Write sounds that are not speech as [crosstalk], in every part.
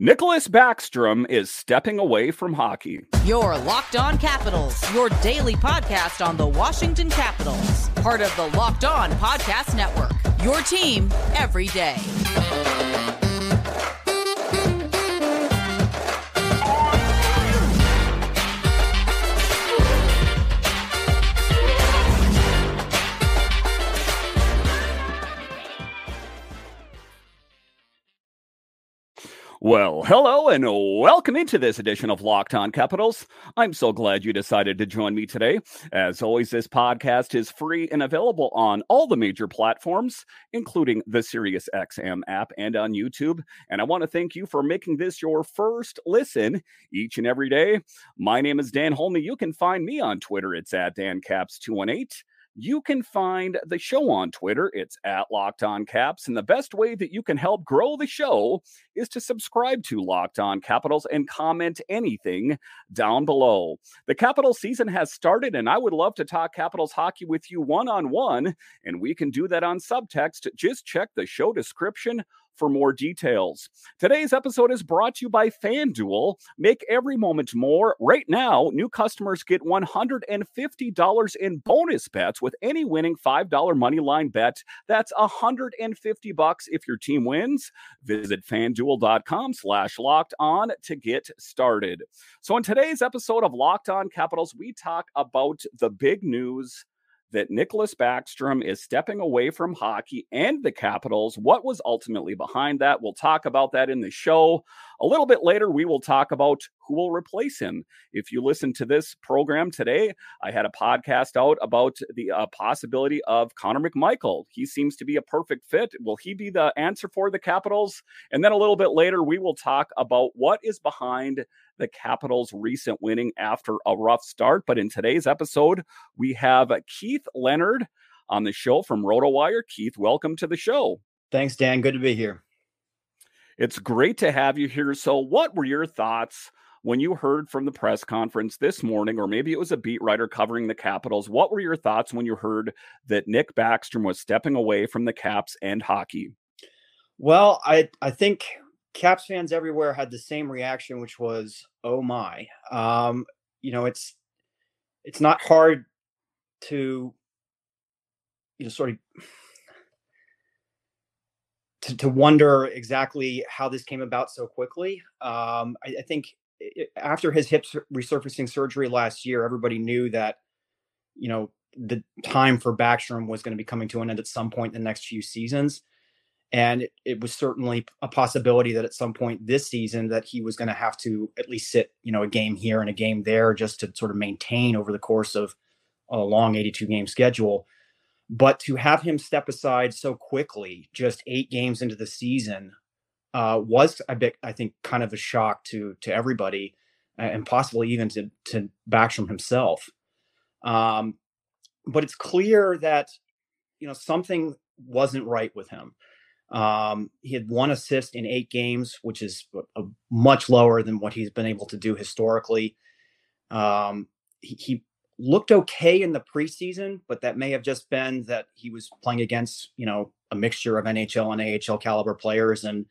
Nicklas Backstrom is stepping away from hockey. Your Locked On Capitals, your daily podcast on the Washington Capitals, part of the Locked On Podcast Network. Your team every day. Well, hello and welcome into this edition of Locked On Capitals. I'm so glad you decided to join me today. As always, this podcast is free and available on all the major platforms, including the SiriusXM app and on YouTube. And I want to thank you for making this your first listen each and every day. My name is Dan Holme. You can find me on Twitter. It's at DanCaps218 you can find the show on Twitter. It's at Locked On Caps. And the best way that you can help grow the show is to subscribe to Locked On Capitals and comment anything down below. The Capital season has started, and I would love to talk Capitals hockey with you one on one. And we can do that on subtext. Just check the show description for more details. Today's episode is brought to you by FanDuel. Make every moment more. Right now, new customers get $150 in bonus bets with any winning $5 money line bet. That's 150 bucks if your team wins. Visit fanduel.com slash locked on to get started. So in today's episode of Locked On Capitals, we talk about the big news that Nicholas Backstrom is stepping away from hockey and the Capitals. What was ultimately behind that? We'll talk about that in the show. A little bit later, we will talk about who will replace him. If you listen to this program today, I had a podcast out about the uh, possibility of Connor McMichael. He seems to be a perfect fit. Will he be the answer for the Capitals? And then a little bit later, we will talk about what is behind the Capitals' recent winning after a rough start. But in today's episode, we have Keith Leonard on the show from RotoWire. Keith, welcome to the show. Thanks, Dan. Good to be here. It's great to have you here. So, what were your thoughts when you heard from the press conference this morning, or maybe it was a beat writer covering the Capitals? What were your thoughts when you heard that Nick Backstrom was stepping away from the Caps and hockey? Well, I I think Caps fans everywhere had the same reaction, which was, "Oh my!" Um, you know, it's it's not hard to you know sort of to, to wonder exactly how this came about so quickly. Um, I, I, think it, after his hip resurfacing surgery last year, everybody knew that, you know, the time for Backstrom was going to be coming to an end at some point in the next few seasons. And it, it was certainly a possibility that at some point this season that he was going to have to at least sit, you know, a game here and a game there just to sort of maintain over the course of a long 82 game schedule. But to have him step aside so quickly, just eight games into the season, uh, was a bit, I think, kind of a shock to to everybody, and possibly even to to Backstrom himself. Um, but it's clear that you know something wasn't right with him. Um, he had one assist in eight games, which is a, a much lower than what he's been able to do historically. Um, he, he, looked okay in the preseason, but that may have just been that he was playing against, you know, a mixture of NHL and AHL caliber players and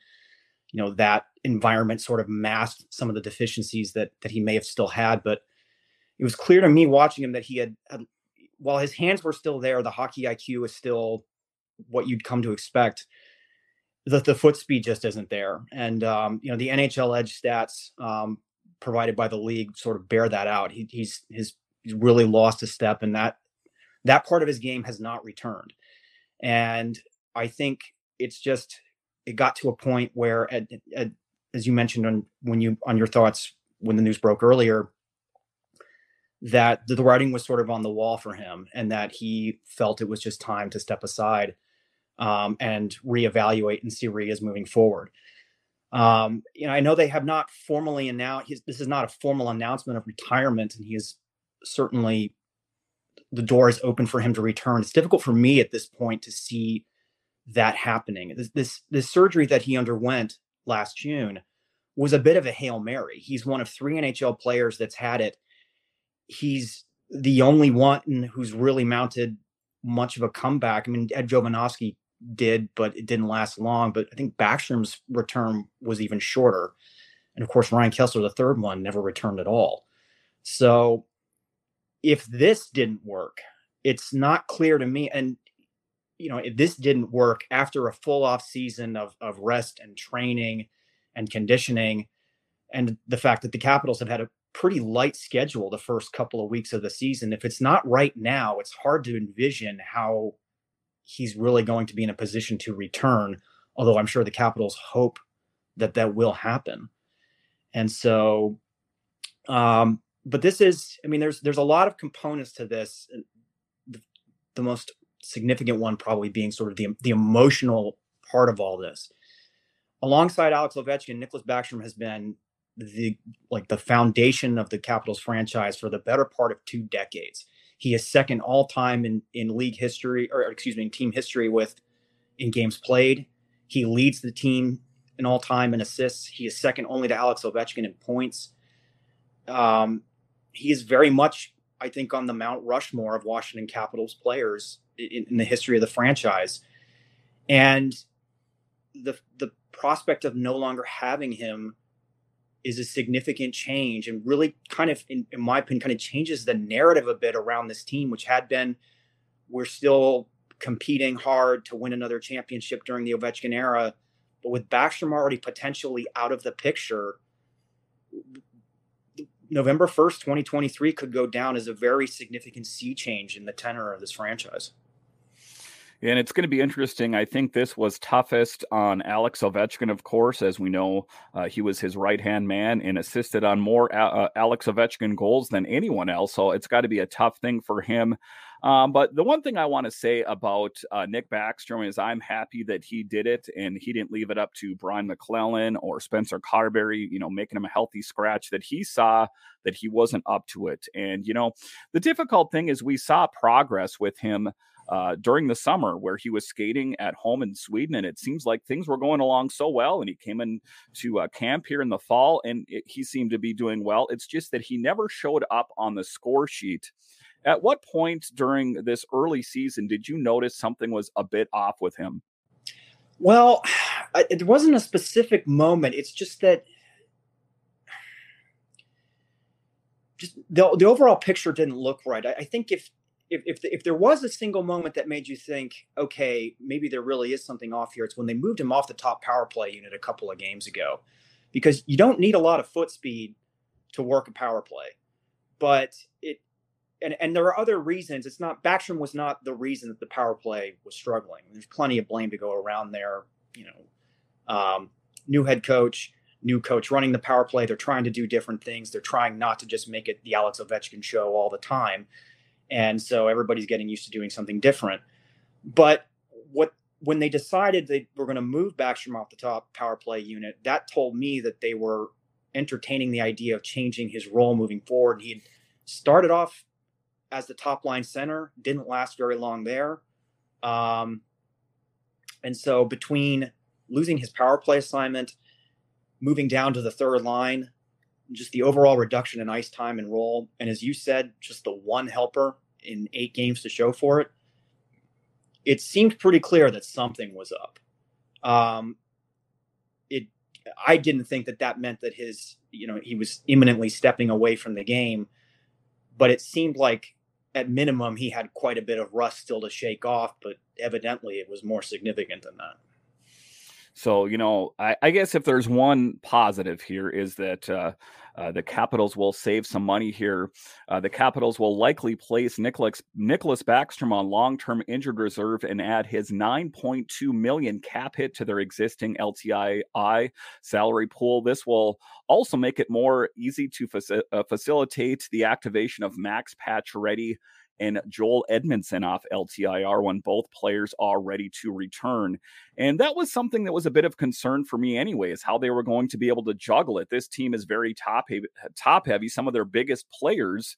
you know that environment sort of masked some of the deficiencies that that he may have still had, but it was clear to me watching him that he had, had while his hands were still there, the hockey IQ is still what you'd come to expect. The, the foot speed just isn't there. And, um, you know, the NHL edge stats um, provided by the league sort of bear that out. He, he's, his really lost a step and that that part of his game has not returned and i think it's just it got to a point where at, at, as you mentioned on when you on your thoughts when the news broke earlier that the, writing was sort of on the wall for him and that he felt it was just time to step aside um, and reevaluate and see where he is moving forward um, you know, I know they have not formally announced. This is not a formal announcement of retirement, and he is certainly the door is open for him to return. It's difficult for me at this point to see that happening. This this, this surgery that he underwent last June was a bit of a hail mary. He's one of three NHL players that's had it. He's the only one who's really mounted much of a comeback. I mean, Ed Jovanovski did, but it didn't last long. But I think Backstrom's return was even shorter. And of course, Ryan Kesler, the third one, never returned at all. So if this didn't work, it's not clear to me. And you know, if this didn't work after a full off season of of rest and training and conditioning, and the fact that the Capitals have had a pretty light schedule the first couple of weeks of the season, if it's not right now, it's hard to envision how he's really going to be in a position to return. Although I'm sure the Capitals hope that that will happen. And so, um, but this is, I mean, there's there's a lot of components to this. The, the most significant one probably being sort of the the emotional part of all this. Alongside Alex Ovechkin, Nicklas Backstrom has been the like the foundation of the Capitals franchise for the better part of two decades. He is second all time in in league history, or excuse me, in team history with in games played. He leads the team in all time in assists. He is second only to Alex Ovechkin in points. Um, he is very much, I think, on the Mount Rushmore of Washington Capitals players in, in the history of the franchise. And the the prospect of no longer having him is a significant change and really kind of in, in, my opinion kind of changes the narrative a bit around this team which had been we're still competing hard to win another championship during the Ovechkin era but with Backstrom already potentially out of the picture November 1st 2023 could go down as a very significant sea change in the tenor of this franchise and it's going to be interesting. I think this was toughest on Alex Ovechkin, of course. As we know, uh, he was his right hand man and assisted on more uh, Alex Ovechkin goals than anyone else. So it's got to be a tough thing for him. Um, but the one thing I want to say about uh, Nick Backstrom is I'm happy that he did it and he didn't leave it up to Brian MacLellan or Spencer Carbery, you know, making him a healthy scratch, that he saw that he wasn't up to it. And, you know, the difficult thing is we saw progress with him uh, during the summer where he was skating at home in Sweden. And it seems like things were going along so well. And he came in to uh, camp here in the fall and it, he seemed to be doing well. It's just that he never showed up on the score sheet. At what point during this early season did you notice something was a bit off with him? Well, [sighs] it wasn't a specific moment. It's just that just the, the overall picture didn't look right. I, I think if if if, the, if there was a single moment that made you think, okay, maybe there really is something off here, it's when they moved him off the top power play unit a couple of games ago, because you don't need a lot of foot speed to work a power play, but it. And, and there are other reasons. It's not Backstrom was not the reason that the power play was struggling. There's plenty of blame to go around there. You know, um, new head coach, new coach running the power play. They're trying to do different things. They're trying not to just make it the Alex Ovechkin show all the time and so everybody's getting used to doing something different. But what when they decided they were going to move Backstrom off the top power play unit, that told me that they were entertaining the idea of changing his role moving forward. He had started off as the top line center, didn't last very long there. Um, and so between losing his power play assignment, moving down to the third line, just the overall reduction in ice time and role, and as you said, just the one helper in eight games to show for it, it seemed pretty clear that something was up. Um, it, I didn't think that that meant that his, you know, he was imminently stepping away from the game, but it seemed like at minimum he had quite a bit of rust still to shake off. But evidently, it was more significant than that. So, you know, I, I, guess if there's one positive here is that uh, uh, the Capitals will save some money here. Uh, the Capitals will likely place Nicholas Nicklas Backstrom on long-term injured reserve and add his 9.2 million cap hit to their existing LTIR salary pool. This will also make it more easy to faci- uh, facilitate the activation of Max Pacioretty and Joel Edmondson off LTIR when both players are ready to return. And that was something that was a bit of concern for me anyway, is how they were going to be able to juggle it. This team is very top heavy, top heavy. Some of their biggest players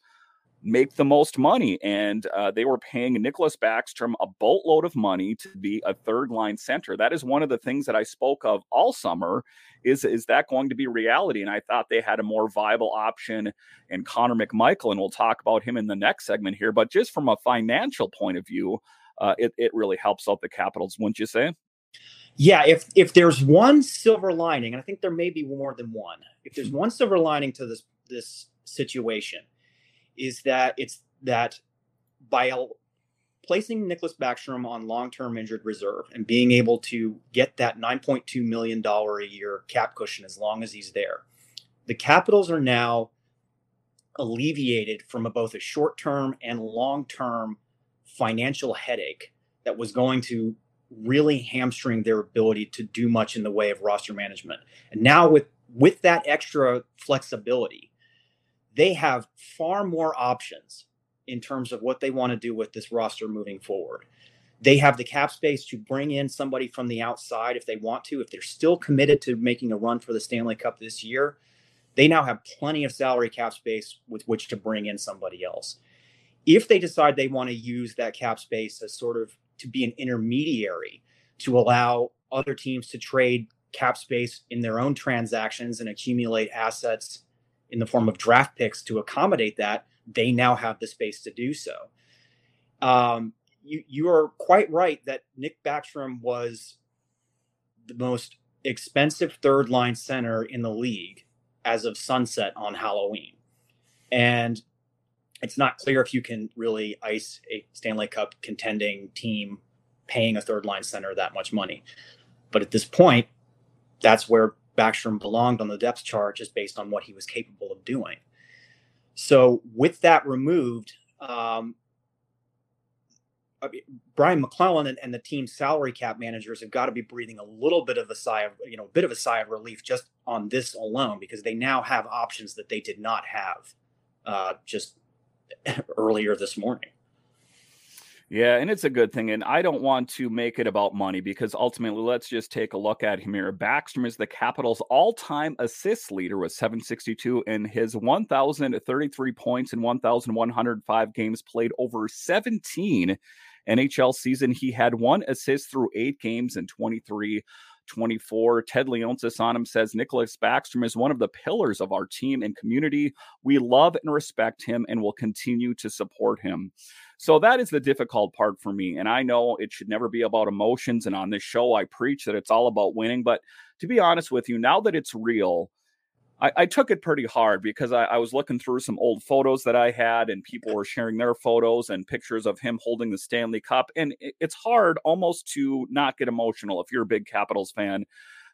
make the most money. And uh, they were paying Nicholas Backstrom a boatload of money to be a third line center. That is one of the things that I spoke of all summer. Is, is that going to be reality? And I thought they had a more viable option in Connor McMichael, and we'll talk about him in the next segment here. But just from a financial point of view, uh, it it really helps out the Capitals, wouldn't you say? Yeah, if if there's one silver lining, and I think there may be more than one. If there's [laughs] one silver lining to this this situation, is that it's that by placing Nicholas Backstrom on long-term injured reserve and being able to get that 9.2 million dollar a year cap cushion as long as he's there, the Capitals are now alleviated from a, both a short-term and long-term financial headache that was going to really hamstring their ability to do much in the way of roster management. And now with with that extra flexibility, they have far more options in terms of what they want to do with this roster moving forward. They have the cap space to bring in somebody from the outside if they want to. If they're still committed to making a run for the Stanley Cup this year, they now have plenty of salary cap space with which to bring in somebody else. If they decide they want to use that cap space as sort of to be an intermediary to allow other teams to trade cap space in their own transactions and accumulate assets in the form of draft picks to accommodate that, they now have the space to do so. Um, you you are quite right that Nick Backstrom was the most expensive third line center in the league as of sunset on Halloween, and it's not clear if you can really ice a Stanley Cup contending team paying a third line center that much money. But at this point, that's where Backstrom belonged on the depth chart just based on what he was capable of doing. So with that removed, um, Brian MacLellan and, and, the team's salary cap managers have got to be breathing a little bit of a sigh of you know a bit of a sigh of relief just on this alone because they now have options that they did not have uh, just [laughs] earlier this morning. Yeah, and it's a good thing. And I don't want to make it about money because ultimately, let's just take a look at him here. Backstrom is the Capitals' all time assist leader with 762 and his 1,033 points in 1,105 games played over 17 NHL season. He had one assist through eight games in 23 24. Ted Leonsis on him says Nicholas Backstrom is one of the pillars of our team and community. We love and respect him and will continue to support him. So that is the difficult part for me. And I know it should never be about emotions. And on this show, I preach that it's all about winning. But to be honest with you, now that it's real, I, I took it pretty hard because I, I, was looking through some old photos that I had, and people were sharing their photos and pictures of him holding the Stanley Cup. And it, it's hard almost to not get emotional if you're a big Capitals fan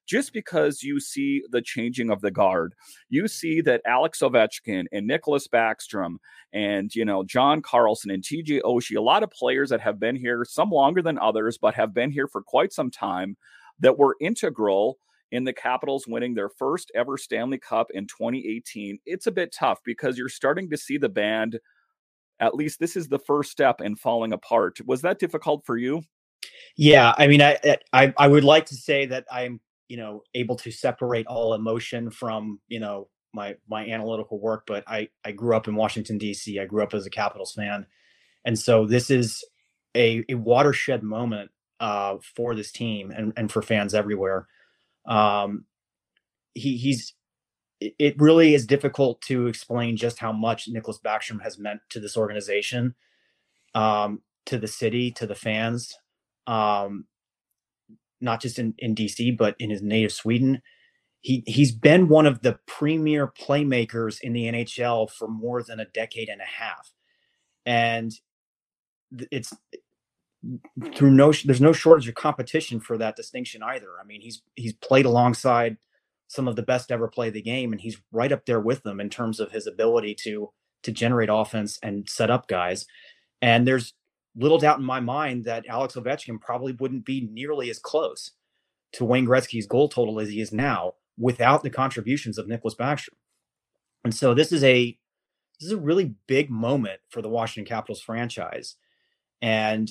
just because you see the changing of the guard. You see that Alex Ovechkin and Nicholas Backstrom and, you know, John Carlson and TJ Oshie, a lot of players that have been here, some longer than others, but have been here for quite some time that were integral in the Capitals winning their first ever Stanley Cup in 2018. It's a bit tough because you're starting to see the band. At least this is the first step in falling apart. Was that difficult for you? Yeah, I mean, I I, I would like to say that I'm you know able to separate all emotion from you know my my analytical work but i i grew up in washington d.c i grew up as a capitals fan and so this is a, a watershed moment uh, for this team and, and for fans everywhere um, he he's it really is difficult to explain just how much Nicholas Backstrom has meant to this organization, um, to the city, to the fans. Um, not just in, in DC, but in his native Sweden. He he's been one of the premier playmakers in the NHL for more than a decade and a half. And it's through no there's no shortage of competition for that distinction either. I mean, he's he's played alongside some of the best ever play the game and he's right up there with them in terms of his ability to to generate offense and set up guys. And there's little doubt in my mind that Alex Ovechkin probably wouldn't be nearly as close to Wayne Gretzky's goal total as he is now without the contributions of Nicholas Backstrom. And so this is a this is a really big moment for the Washington Capitals franchise. And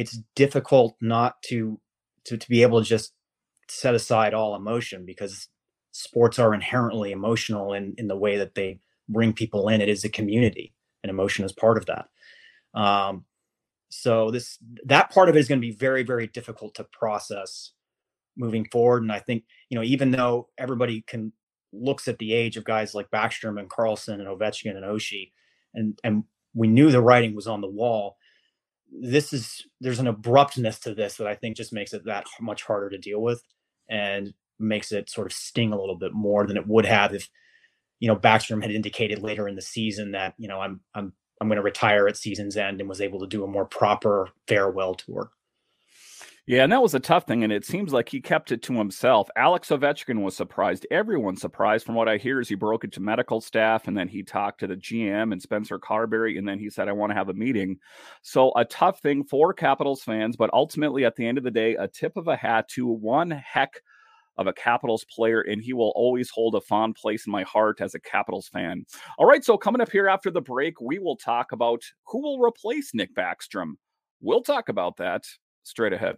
it's difficult not to to, to be able to just set aside all emotion because sports are inherently emotional in, in the way that they bring people in. It is a community, and emotion is part of that. Um, so this that part of it is going to be very very difficult to process moving forward. And I think you know even though everybody can looks at the age of guys like Backstrom and Carlson and Ovechkin and Oshie, and and we knew the writing was on the wall. This is there's an abruptness to this that I think just makes it that much harder to deal with and makes it sort of sting a little bit more than it would have if you know Backstrom had indicated later in the season that you know I'm I'm I'm going to retire at season's end and was able to do a more proper farewell tour. Yeah, and that was a tough thing, and it seems like he kept it to himself. Alex Ovechkin was surprised. Everyone surprised. From what I hear, is he broke it to medical staff, and then he talked to the GM and Spencer Carbery, and then he said, "I want to have a meeting." So a tough thing for Capitals fans, but ultimately, at the end of the day, a tip of a hat to one heck of a Capitals player, and he will always hold a fond place in my heart as a Capitals fan. All right, so coming up here after the break, we will talk about who will replace Nick Backstrom. We'll talk about that straight ahead.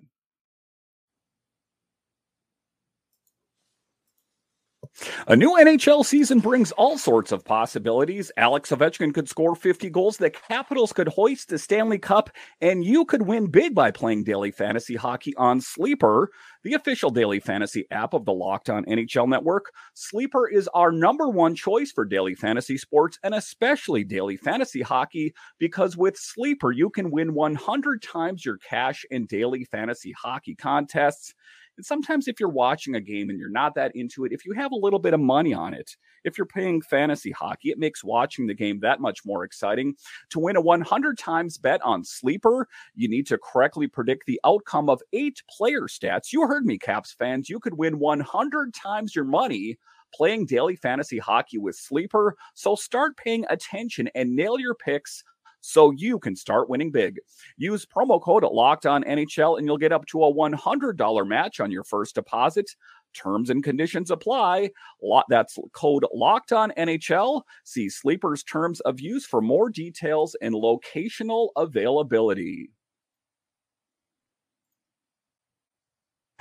A new NHL season brings all sorts of possibilities. Alex Ovechkin could score 50 goals, the Capitals could hoist the Stanley Cup, and you could win big by playing daily fantasy hockey on Sleeper, the official daily fantasy app of the Locked On NHL Network. Sleeper is our number one choice for daily fantasy sports and especially daily fantasy hockey because with Sleeper, you can win 100 times your cash in daily fantasy hockey contests. And sometimes if you're watching a game and you're not that into it, if you have a little bit of money on it, if you're paying fantasy hockey, it makes watching the game that much more exciting. To win a 100 times bet on Sleeper, you need to correctly predict the outcome of eight player stats. You heard me, Caps fans. You could win 100 times your money playing daily fantasy hockey with Sleeper. So start paying attention and nail your picks so you can start winning big. Use promo code Locked On NHL and you'll get up to a $100 match on your first deposit. Terms and conditions apply. That's code Locked On NHL. See Sleeper's terms of use for more details and locational availability.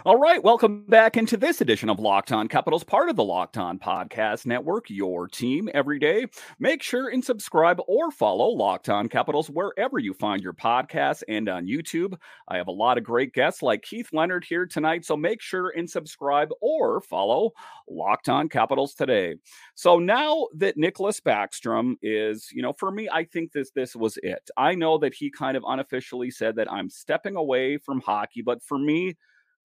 All right, welcome back into this edition of Locked On Capitals, part of the Locked On Podcast Network, your team every day. Make sure and subscribe or follow Locked On Capitals wherever you find your podcasts and on YouTube. I have a lot of great guests like Keith Leonard here tonight, so make sure and subscribe or follow Locked On Capitals today. So now that Nicholas Backstrom is, you know, for me, I think this this was it. I know that he kind of unofficially said that I'm stepping away from hockey, but for me,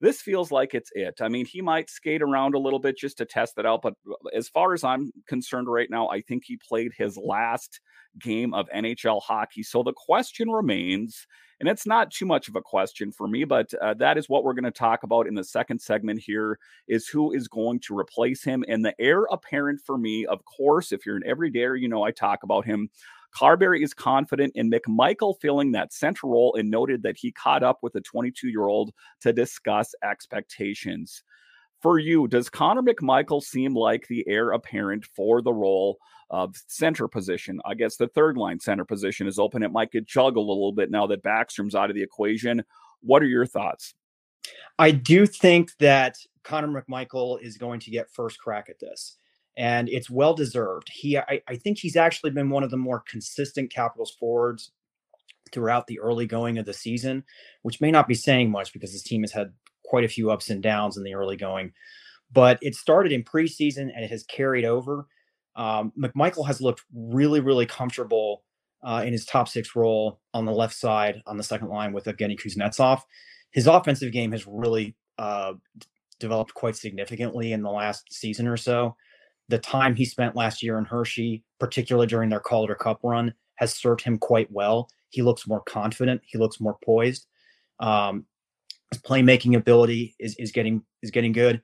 this feels like it's it. I mean, he might skate around a little bit just to test it out, but uh, as far as I'm concerned right now, I think he played his last game of NHL hockey. So the question remains, and it's not too much of a question for me, but uh, that is what we're going to talk about in the second segment here is who is going to replace him. And the heir apparent for me, of course, if you're an everydayer, you know I talk about him. Carbery is confident in McMichael filling that central role and noted that he caught up with the 22 year old to discuss expectations. For you, does Connor McMichael seem like the heir apparent for the role of center position? I guess the third line center position is open. It might get juggled a little bit now that Backstrom's out of the equation. What are your thoughts? I do think that Connor McMichael is going to get first crack at this and it's well deserved. He, I, I, think he's actually been one of the more consistent Capitals forwards throughout the early going of the season, which may not be saying much because his team has had quite a few ups and downs in the early going. But it started in preseason and it has carried over. Um, McMichael has looked really, really comfortable uh, in his top six role on the left side on the second line with Evgeny Kuznetsov. His offensive game has really uh, developed quite significantly in the last season or so the time he spent last year in Hershey, particularly during their Calder Cup run, has served him quite well. He looks more confident. He looks more poised. Um, his playmaking ability is is getting is getting good.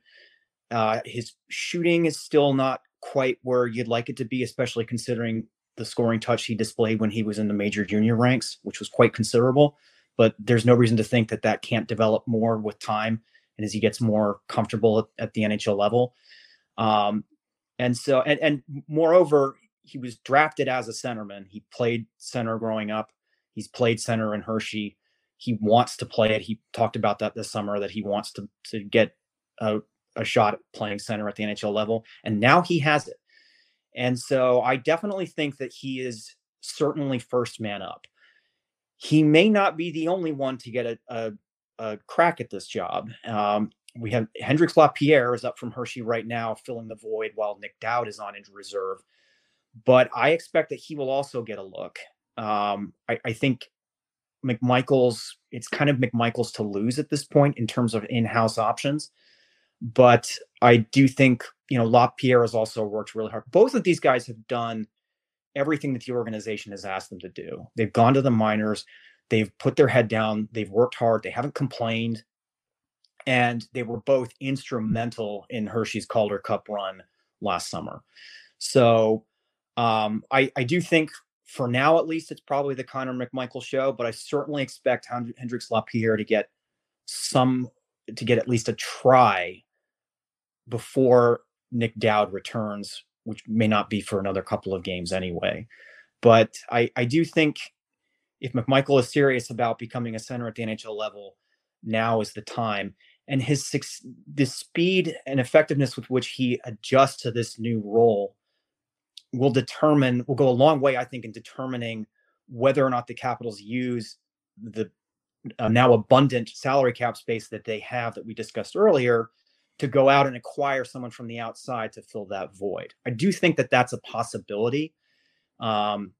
Uh, his shooting is still not quite where you'd like it to be, especially considering the scoring touch he displayed when he was in the major junior ranks, which was quite considerable. But there's no reason to think that that can't develop more with time and as he gets more comfortable at, at the NHL level. Um, and so, and, and moreover, he was drafted as a centerman. He played center growing up. He's played center in Hershey. He wants to play it. He talked about that this summer that he wants to to get a, a shot at playing center at the NHL level, and now he has it. And so, I definitely think that he is certainly first man up. He may not be the only one to get a, a, a crack at this job. Um, we have Hendrix Lapierre is up from Hershey right now, filling the void while Nick Dowd is on injury reserve. But I expect that he will also get a look. Um, I, I, think McMichael's it's kind of McMichael's to lose at this point in terms of in-house options. But I do think, you know, LaPierre has also worked really hard. Both of these guys have done everything that the organization has asked them to do. They've gone to the minors, they've put their head down, they've worked hard, they haven't complained. And they were both instrumental in Hershey's Calder Cup run last summer. So um, I, I do think for now, at least, it's probably the Connor McMichael show, but I certainly expect Hendrix Lapierre to get some, to get at least a try before Nick Dowd returns, which may not be for another couple of games anyway. But I, I do think if McMichael is serious about becoming a center at the NHL level, now is the time. And his the speed and effectiveness with which he adjusts to this new role will determine will go a long way, I think, in determining whether or not the Capitals use the uh, now abundant salary cap space that they have that we discussed earlier to go out and acquire someone from the outside to fill that void. I do think that that's a possibility. Um,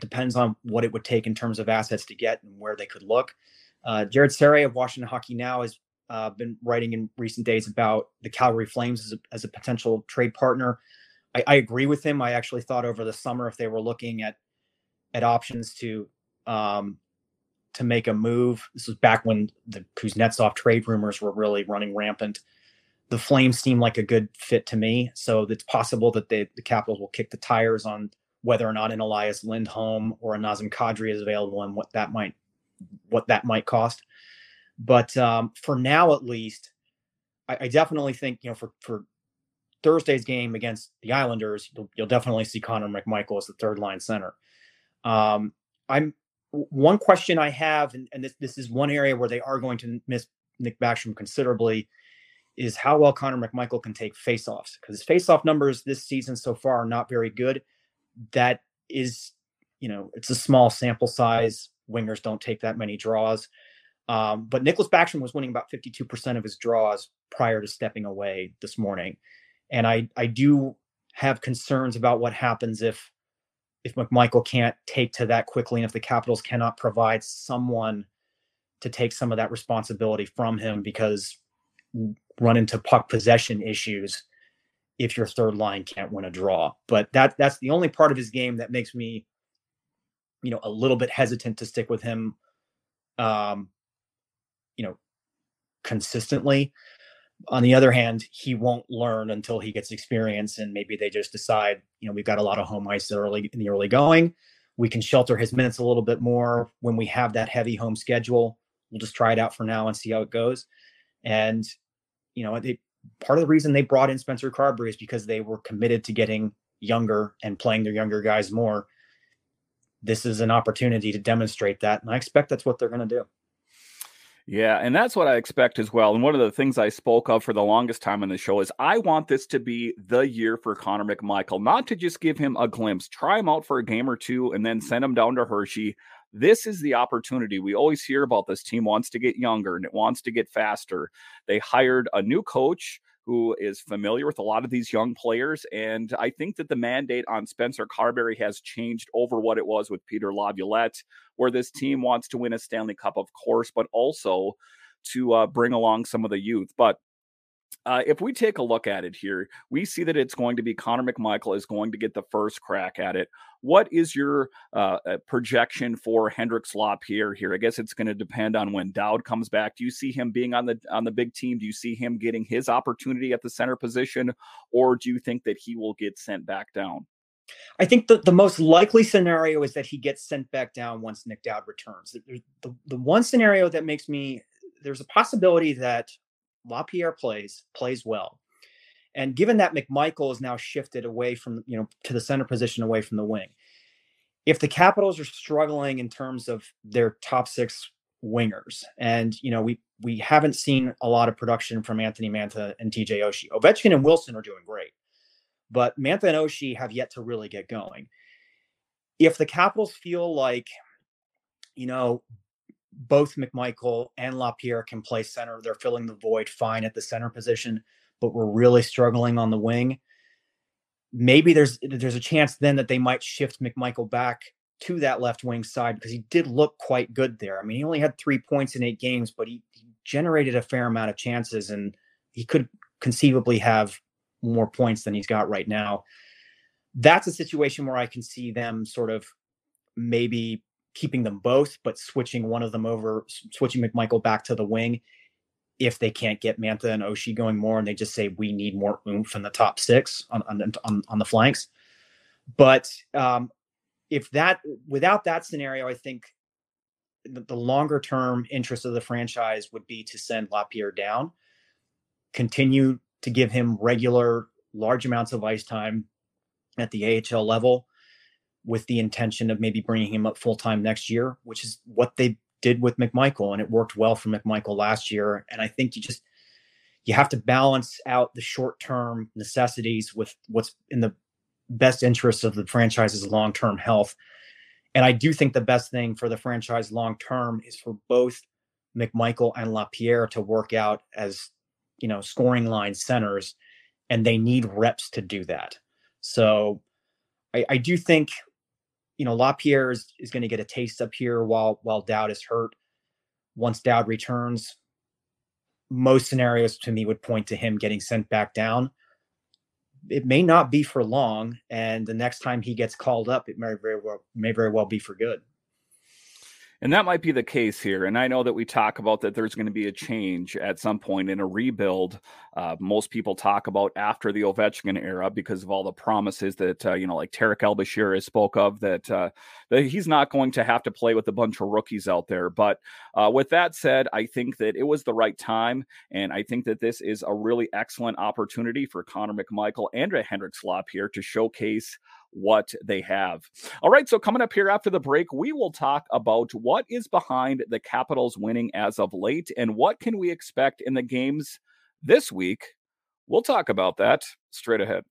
depends on what it would take in terms of assets to get and where they could look. Uh, Jared Serre of Washington Hockey Now has uh, been writing in recent days about the Calgary Flames as a, as a potential trade partner. I, I, agree with him. I actually thought over the summer if they were looking at at options to um, to make a move. This was back when the Kuznetsov trade rumors were really running rampant the Flames seem like a good fit to me. So it's possible that they, the Capitals will kick the tires on whether or not an Elias Lindholm or a Nazem Kadri is available and what that might what that might cost. But um, for now, at least, I, I, definitely think you know for for Thursday's game against the Islanders, you'll, you'll definitely see Connor McMichael as the third line center. Um, I'm one question I have, and, and this this is one area where they are going to miss Nick Backstrom considerably is how well Connor McMichael can take faceoffs because his faceoff numbers this season so far are not very good. That is, you know, it's a small sample size. Wingers don't take that many draws. Um, but Nicholas Backstrom was winning about 52% of his draws prior to stepping away this morning. And I, I do have concerns about what happens if if McMichael can't take to that quickly and if the Capitals cannot provide someone to take some of that responsibility from him because run into puck possession issues if your third line can't win a draw. But that that's the only part of his game that makes me, you know, a little bit hesitant to stick with him. Um, you know, consistently. On the other hand, he won't learn until he gets experience, and maybe they just decide, you know, we've got a lot of home ice early in the early going. We can shelter his minutes a little bit more when we have that heavy home schedule. We'll just try it out for now and see how it goes. And you know, they, part of the reason they brought in Spencer Carbery is because they were committed to getting younger and playing their younger guys more. This is an opportunity to demonstrate that, and I expect that's what they're going to do. Yeah, and that's what I expect as well. And one of the things I spoke of for the longest time on the show is I want this to be the year for Connor McMichael, not to just give him a glimpse, try him out for a game or two, and then send him down to Hershey. This is the opportunity. We always hear about this team wants to get younger and it wants to get faster. They hired a new coach who is familiar with a lot of these young players. And I think that the mandate on Spencer Carbery has changed over what it was with Peter Laviolette, where this team wants to win a Stanley Cup, of course, but also to uh, bring along some of the youth. But uh, if we take a look at it here, we see that it's going to be Connor McMichael is going to get the first crack at it. What is your uh, uh projection for Hendrix Lapierre here? I guess it's going to depend on when Dowd comes back. Do you see him being on the on the big team? Do you see him getting his opportunity at the center position, or do you think that he will get sent back down? I think the, the most likely scenario is that he gets sent back down once Nick Dowd returns. The, the, the one scenario that makes me there's a possibility that LaPierre plays, plays well. And given that McMichael is now shifted away from, you know, to the center position away from the wing, if the Capitals are struggling in terms of their top six wingers, and you know, we we haven't seen a lot of production from Anthony Mantha and TJ Oshie. Ovechkin and Wilson are doing great, but Mantha and Oshie have yet to really get going. If the Capitals feel like, you know, both McMichael and LaPierre can play center. They're filling the void fine at the center position, but we're really struggling on the wing. Maybe there's there's a chance then that they might shift McMichael back to that left wing side because he did look quite good there. I mean, he only had three points in eight games, but he, he generated a fair amount of chances and he could conceivably have more points than he's got right now. That's a situation where I can see them sort of maybe keeping them both, but switching one of them over, switching McMichael back to the wing if they can't get Mantha and Oshie going more and they just say we need more oomph in the top six on on, on, on the flanks. But um, if that without that scenario, I think the, the longer term interest of the franchise would be to send Lapierre down, continue to give him regular large amounts of ice time at the AHL level with the intention of maybe bringing him up full time next year, which is what they did with McMichael, and it worked well for McMichael last year. And I think you just you have to balance out the short term necessities with what's in the best interest of the franchise's long term health. And I do think the best thing for the franchise long term is for both McMichael and Lapierre to work out as you know scoring line centers, and they need reps to do that. So I, I do think you know, LaPierre is, is going to get a taste up here while while Dowd is hurt. Once Dowd returns, most scenarios to me would point to him getting sent back down. It may not be for long, and the next time he gets called up, it may very well may very well be for good. And that might be the case here. And I know that we talk about that there's going to be a change at some point in a rebuild. Uh, most people talk about after the Ovechkin era because of all the promises that, uh, you know, like Tarik El-Bashir has spoke of that, uh, that he's not going to have to play with a bunch of rookies out there. But uh, with that said, I think that it was the right time. And I think that this is a really excellent opportunity for Connor McMichael and Hendrix here to showcase what they have. All right, so coming up here after the break, we will talk about what is behind the Capitals winning as of late and what can we expect in the games this week. We'll talk about that straight ahead.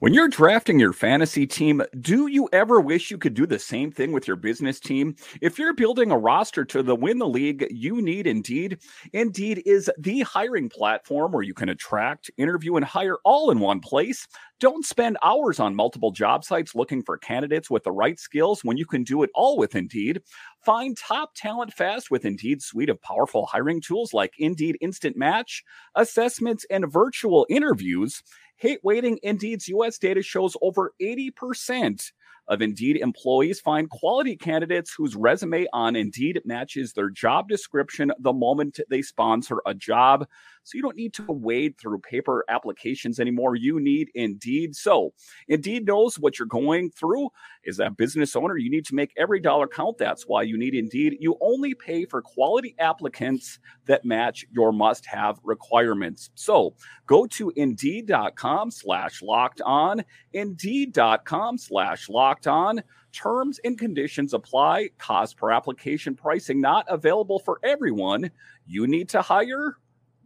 When you're drafting your fantasy team, do you ever wish you could do the same thing with your business team? If you're building a roster to the win the league, you need Indeed. Indeed is the hiring platform where you can attract, interview, and hire all in one place. Don't spend hours on multiple job sites looking for candidates with the right skills when you can do it all with Indeed. Find top talent fast with Indeed's suite of powerful hiring tools like Indeed Instant Match, assessments, and virtual interviews. Hate waiting. Indeed's US data shows over 80% of Indeed employees find quality candidates whose resume on Indeed matches their job description the moment they sponsor a job. So you don't need to wade through paper applications anymore. You need Indeed. So Indeed knows what you're going through. Is that business owner? You need to make every dollar count. That's why you need Indeed. You only pay for quality applicants that match your must-have requirements. So go to indeed.com slash locked on, indeed.com slash locked on. Terms and conditions apply. Cost per application pricing not available for everyone. You need to hire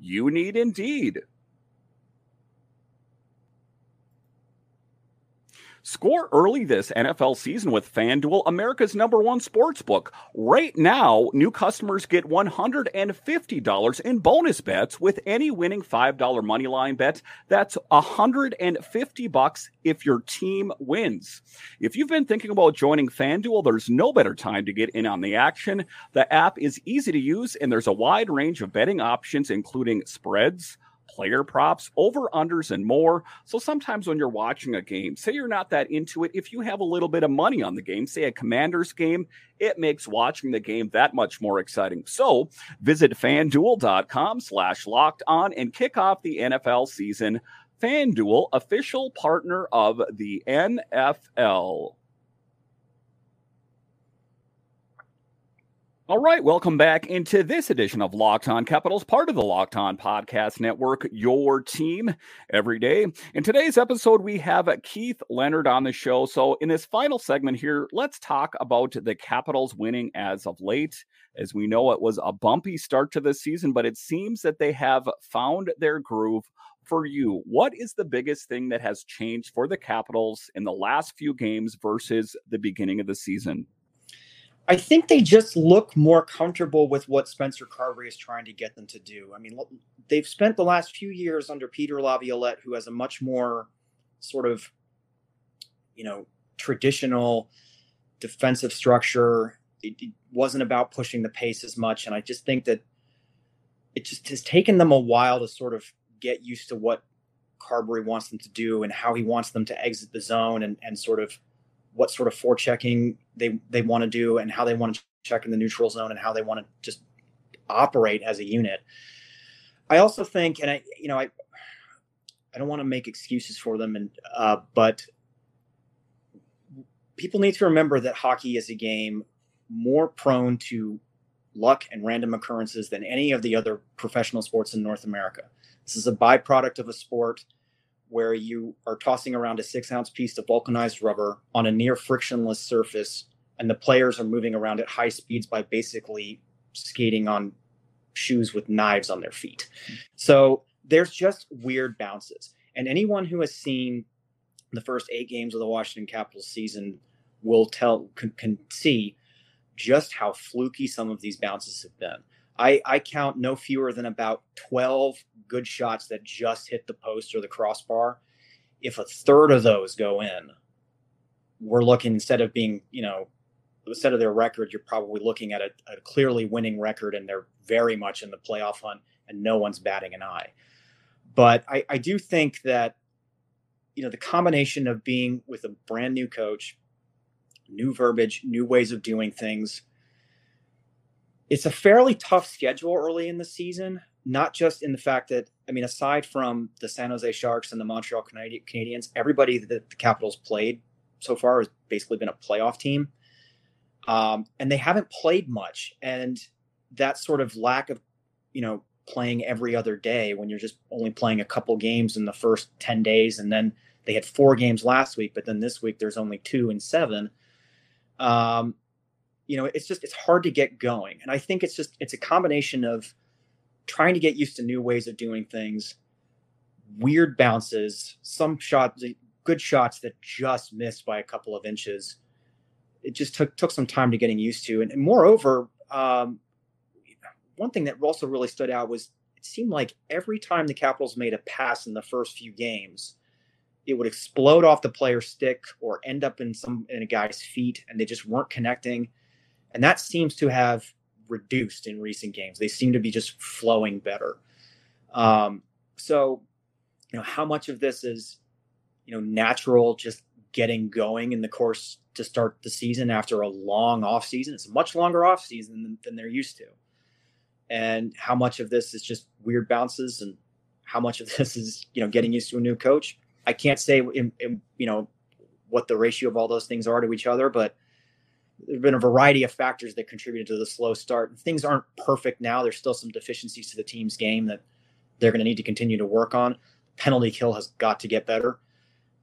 you need Indeed. Score early this NFL season with FanDuel, America's number one sports book. Right now, new customers get $150 in bonus bets with any winning $5 moneyline bet. That's 150 bucks if your team wins. If you've been thinking about joining FanDuel, there's no better time to get in on the action. The app is easy to use and there's a wide range of betting options, including spreads player props, over unders, and more. So sometimes when you're watching a game, say you're not that into it, if you have a little bit of money on the game, say a Commanders game, it makes watching the game that much more exciting. So visit fanduel.com slash locked on and kick off the NFL season. FanDuel, official partner of the NFL. All right, welcome back into this edition of Locked On Capitals, part of the Locked On Podcast Network, your team every day. In today's episode, we have Keith Leonard on the show. So, in this final segment here, let's talk about the Capitals winning as of late. As we know, it was a bumpy start to the season, but it seems that they have found their groove. For you, what is the biggest thing that has changed for the Capitals in the last few games versus the beginning of the season? I think they just look more comfortable with what Spencer Carbery is trying to get them to do. I mean, they've spent the last few years under Peter Laviolette, who has a much more sort of, you know, traditional defensive structure. It, it wasn't about pushing the pace as much. And I just think that it just has taken them a while to sort of get used to what Carbery wants them to do and how he wants them to exit the zone and, and sort of what sort of forechecking they, they want to do and how they want to check in the neutral zone and how they want to just operate as a unit. I also think, and I, you know, I, I don't want to make excuses for them, and uh, but people need to remember that hockey is a game more prone to luck and random occurrences than any of the other professional sports in North America. This is a byproduct of a sport where you are tossing around a six ounce piece of vulcanized rubber on a near frictionless surface, and the players are moving around at high speeds by basically skating on shoes with knives on their feet. So there's just weird bounces. And anyone who has seen the first eight games of the Washington Capitals season will tell can, can see just how fluky some of these bounces have been. I, I count no fewer than about 12 good shots that just hit the post or the crossbar. If a third of those go in, we're looking instead of being, you know, instead of their record, you're probably looking at a, a clearly winning record and they're very much in the playoff hunt and no one's batting an eye. But I, I do think that, you know, the combination of being with a brand new coach, new verbiage, new ways of doing things, it's a fairly tough schedule early in the season, not just in the fact that, I mean, aside from the San Jose Sharks and the Montreal Canadiens, everybody that the Capitals played so far has basically been a playoff team. Um, and they haven't played much. And that sort of lack of, you know, playing every other day when you're just only playing a couple games in the first 10 days and then they had four games last week but then this week there's only two and seven um, you know it's just it's hard to get going. And i think it's just it's a combination of trying to get used to new ways of doing things weird bounces some shots good shots that just missed by a couple of inches. It just took took some time to getting used to. And, and moreover um, one thing that also really stood out was it seemed like every time the Capitals made a pass in the first few games, it would explode off the player's stick or end up in some in a guy's feet, and they just weren't connecting. And that seems to have reduced in recent games. They seem to be just flowing better. Um, so, you know, how much of this is, you know, natural, just getting going in the course to start the season after a long off season? It's a much longer off season than, than they're used to and how much of this is just weird bounces and how much of [laughs] this is you know getting used to a new coach i can't say in, in you know what the ratio of all those things are to each other but there have been a variety of factors that contributed to the slow start things aren't perfect now there's still some deficiencies to the team's game that they're going to need to continue to work on penalty kill has got to get better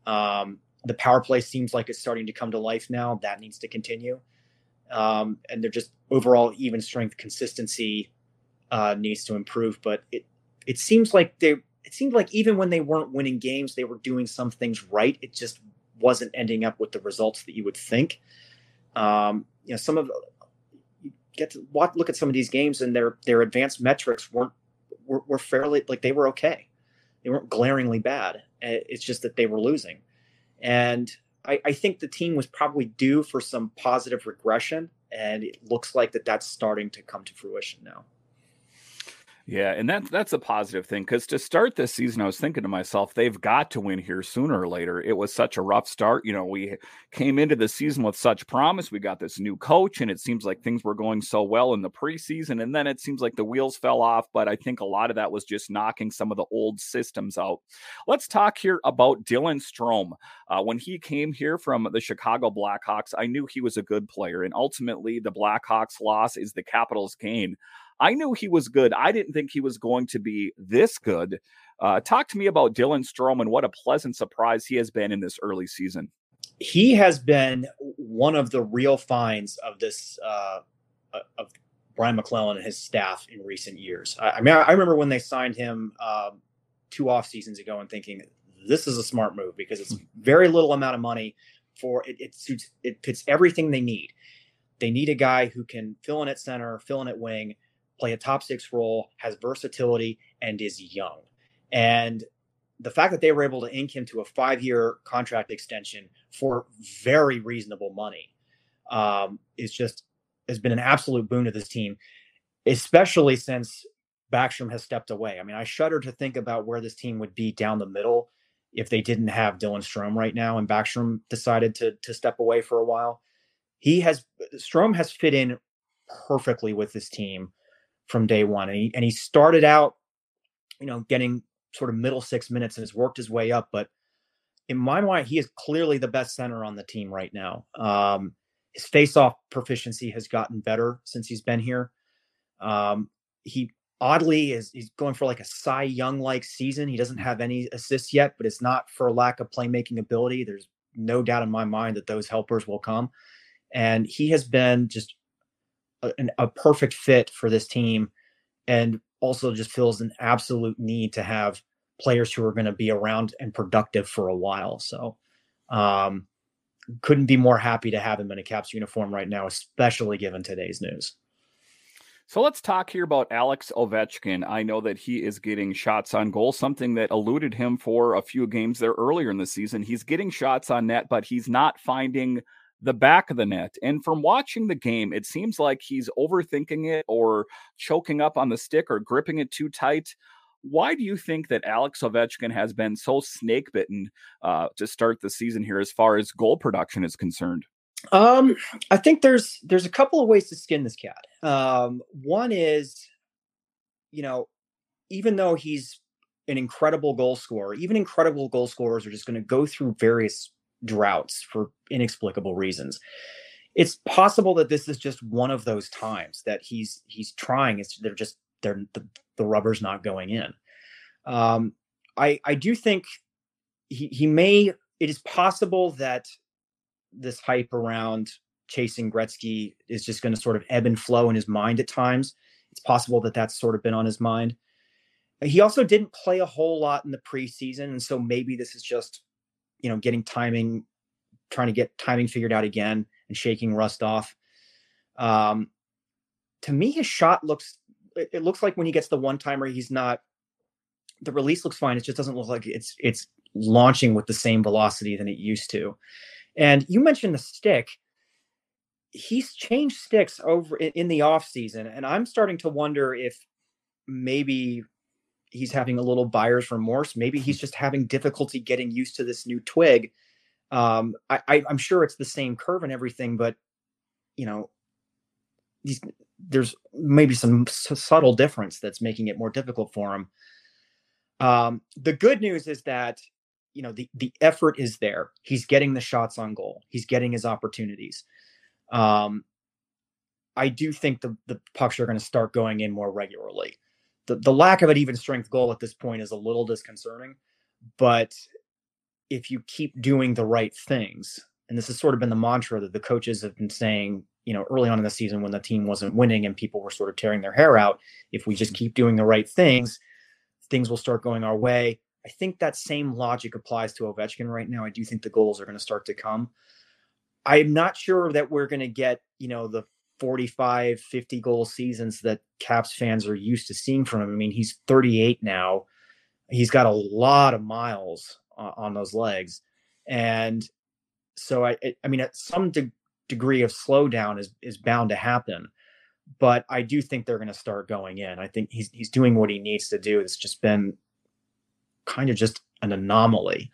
um, the power play seems like it's starting to come to life now that needs to continue um, and they're just overall even strength consistency uh, needs to improve. But it it seems like they it seemed like even when they weren't winning games, they were doing some things right. It just wasn't ending up with the results that you would think. Um, you know, some of you get to watch, look at some of these games, and their their advanced metrics weren't were, were fairly like they were okay. They weren't glaringly bad. Eh, it's just that they were losing, and I, I think the team was probably due for some positive regression, and it looks like that that's starting to come to fruition now. Yeah, and that's that's a positive thing because to start this season, I was thinking to myself, they've got to win here sooner or later. It was such a rough start. You know, we came into the season with such promise. We got this new coach, and it seems like things were going so well in the preseason, and then it seems like the wheels fell off. But I think a lot of that was just knocking some of the old systems out. Let's talk here about Dylan Strome. Uh, when he came here from the Chicago Blackhawks, I knew he was a good player, and ultimately, the Blackhawks' loss is the Capitals' gain. I knew he was good. I didn't think he was going to be this good. Uh, talk to me about Dylan Strome and what a pleasant surprise he has been in this early season. He has been one of the real finds of this uh, uh of Brian MacLellan and his staff in recent years. I, I mean, I, remember when they signed him uh, two off seasons ago and thinking this is a smart move because it's very little amount of money for it, it suits it fits everything they need. They need a guy who can fill in at center, fill in at wing, play a top six role, has versatility, and is young. And the fact that they were able to ink him to a five-year contract extension for very reasonable money um, is just has been an absolute boon to this team, especially since Backstrom has stepped away. I mean, I shudder to think about where this team would be down the middle if they didn't have Dylan Strome right now and Backstrom decided to to step away for a while. He has Strome has fit in perfectly with this team from day one, and he and he started out, you know, getting sort of middle six minutes and has worked his way up. But in my mind, he is clearly the best center on the team right now. Um, his face-off proficiency has gotten better since he's been here. Um, he oddly is he's going for like a Cy Young like season. He doesn't have any assists yet, but it's not for lack of playmaking ability. There's no doubt in my mind that those helpers will come. And he has been just a, a perfect fit for this team and also just feels an absolute need to have players who are going to be around and productive for a while. So, um, couldn't be more happy to have him in a Caps uniform right now, especially given today's news. So let's talk here about Alex Ovechkin. I know that he is getting shots on goal, something that eluded him for a few games there earlier in the season. He's getting shots on net, but he's not finding the back of the net. And from watching the game, it seems like he's overthinking it or choking up on the stick or gripping it too tight. Why do you think that Alex Ovechkin has been so snake bitten uh, to start the season here as far as goal production is concerned? Um, I think there's there's a couple of ways to skin this cat. Um, one is, you know, even though he's an incredible goal scorer, even incredible goal scorers are just going to go through various droughts for inexplicable reasons. It's possible that this is just one of those times that he's he's trying. It's they're just they're the, the rubber's not going in. Um, I I do think he he may. It is possible that this hype around chasing Gretzky is just going to sort of ebb and flow in his mind at times. It's possible that that's sort of been on his mind. He also didn't play a whole lot in the preseason, and so maybe this is just, you know, getting timing, trying to get timing figured out again and shaking rust off. Um, to me, his shot looks. It looks like when he gets the one timer, he's not. The release looks fine. It just doesn't look like it's it's launching with the same velocity than it used to. And you mentioned the stick. He's changed sticks over in, in the off season, and I'm starting to wonder if maybe he's having a little buyer's remorse. Maybe he's just having difficulty getting used to this new twig. Um, I, I, am sure it's the same curve and everything, but you know, these, there's maybe some subtle difference that's making it more difficult for him. Um, the good news is that you know the the effort is there. He's getting the shots on goal. He's getting his opportunities. Um, I do think the the pucks are going to start going in more regularly. The the lack of an even strength goal at this point is a little disconcerting, but if you keep doing the right things, and this has sort of been the mantra that the coaches have been saying, you know, early on in the season when the team wasn't winning and people were sort of tearing their hair out, if we just mm-hmm. keep doing the right things, things will start going our way I think that same logic applies to Ovechkin right now. I do think the goals are going to start to come. I'm not sure that we're going to get, you know, the 45, 50 goal seasons that Caps fans are used to seeing from him. I mean, he's 38 now. He's got a lot of miles on, on those legs. And so I I mean at some de- degree of slowdown is is bound to happen. But I do think they're going to start going in. I think he's he's doing what he needs to do. It's just been kind of just an anomaly.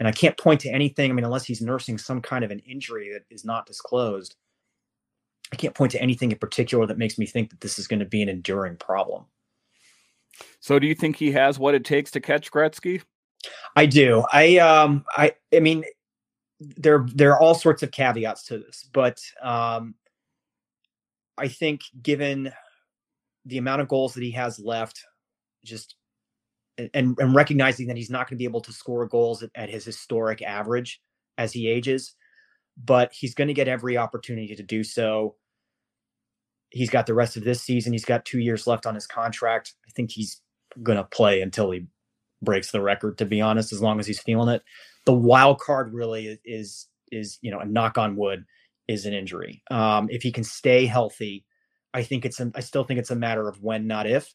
And I can't point to anything, I mean, unless he's nursing some kind of an injury that is not disclosed. I can't point to anything in particular that makes me think that this is going to be an enduring problem. So do you think he has what it takes to catch Gretzky? I do. I um I I mean there there are all sorts of caveats to this, but um I think given the amount of goals that he has left, just and, and recognizing that he's not going to be able to score goals at, at his historic average as he ages, but he's going to get every opportunity to do so. He's got the rest of this season. He's got two years left on his contract. I think he's going to play until he breaks the record. To be honest, as long as he's feeling it, the wild card really is is, you know a knock on wood is an injury. Um, if he can stay healthy, I think it's a, I still think it's a matter of when, not if.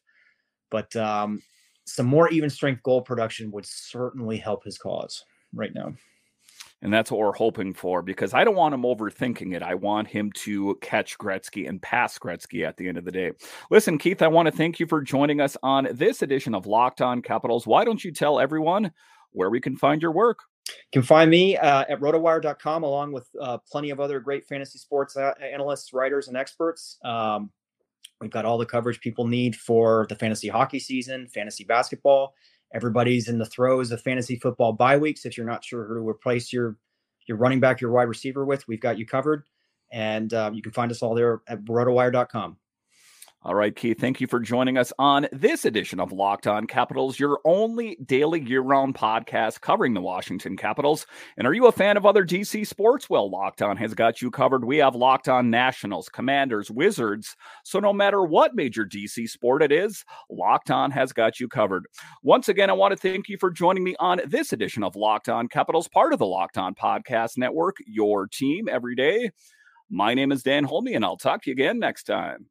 But um, some more even strength goal production would certainly help his cause right now. And that's what we're hoping for because I don't want him overthinking it. I want him to catch Gretzky and pass Gretzky at the end of the day. Listen, Keith, I want to thank you for joining us on this edition of Locked On Capitals. Why don't you tell everyone where we can find your work? You can find me uh, at rotowire.com along with uh, plenty of other great fantasy sports uh, analysts, writers, and experts. Um, we've got all the coverage people need for the fantasy hockey season, fantasy basketball, Everybody's in the throes of fantasy football bye weeks. If you're not sure who to replace your your running back, your wide receiver with, we've got you covered. And um, you can find us all there at rotowire.com. All right, Keith, thank you for joining us on this edition of Locked On Capitals, your only daily year round podcast covering the Washington Capitals. And are you a fan of other DC sports? Well, Locked On has got you covered. We have Locked On Nationals, Commanders, Wizards. So no matter what major DC sport it is, Locked On has got you covered. Once again, I want to thank you for joining me on this edition of Locked On Capitals, part of the Locked On Podcast Network, your team every day. My name is Dan Holme, and I'll talk to you again next time.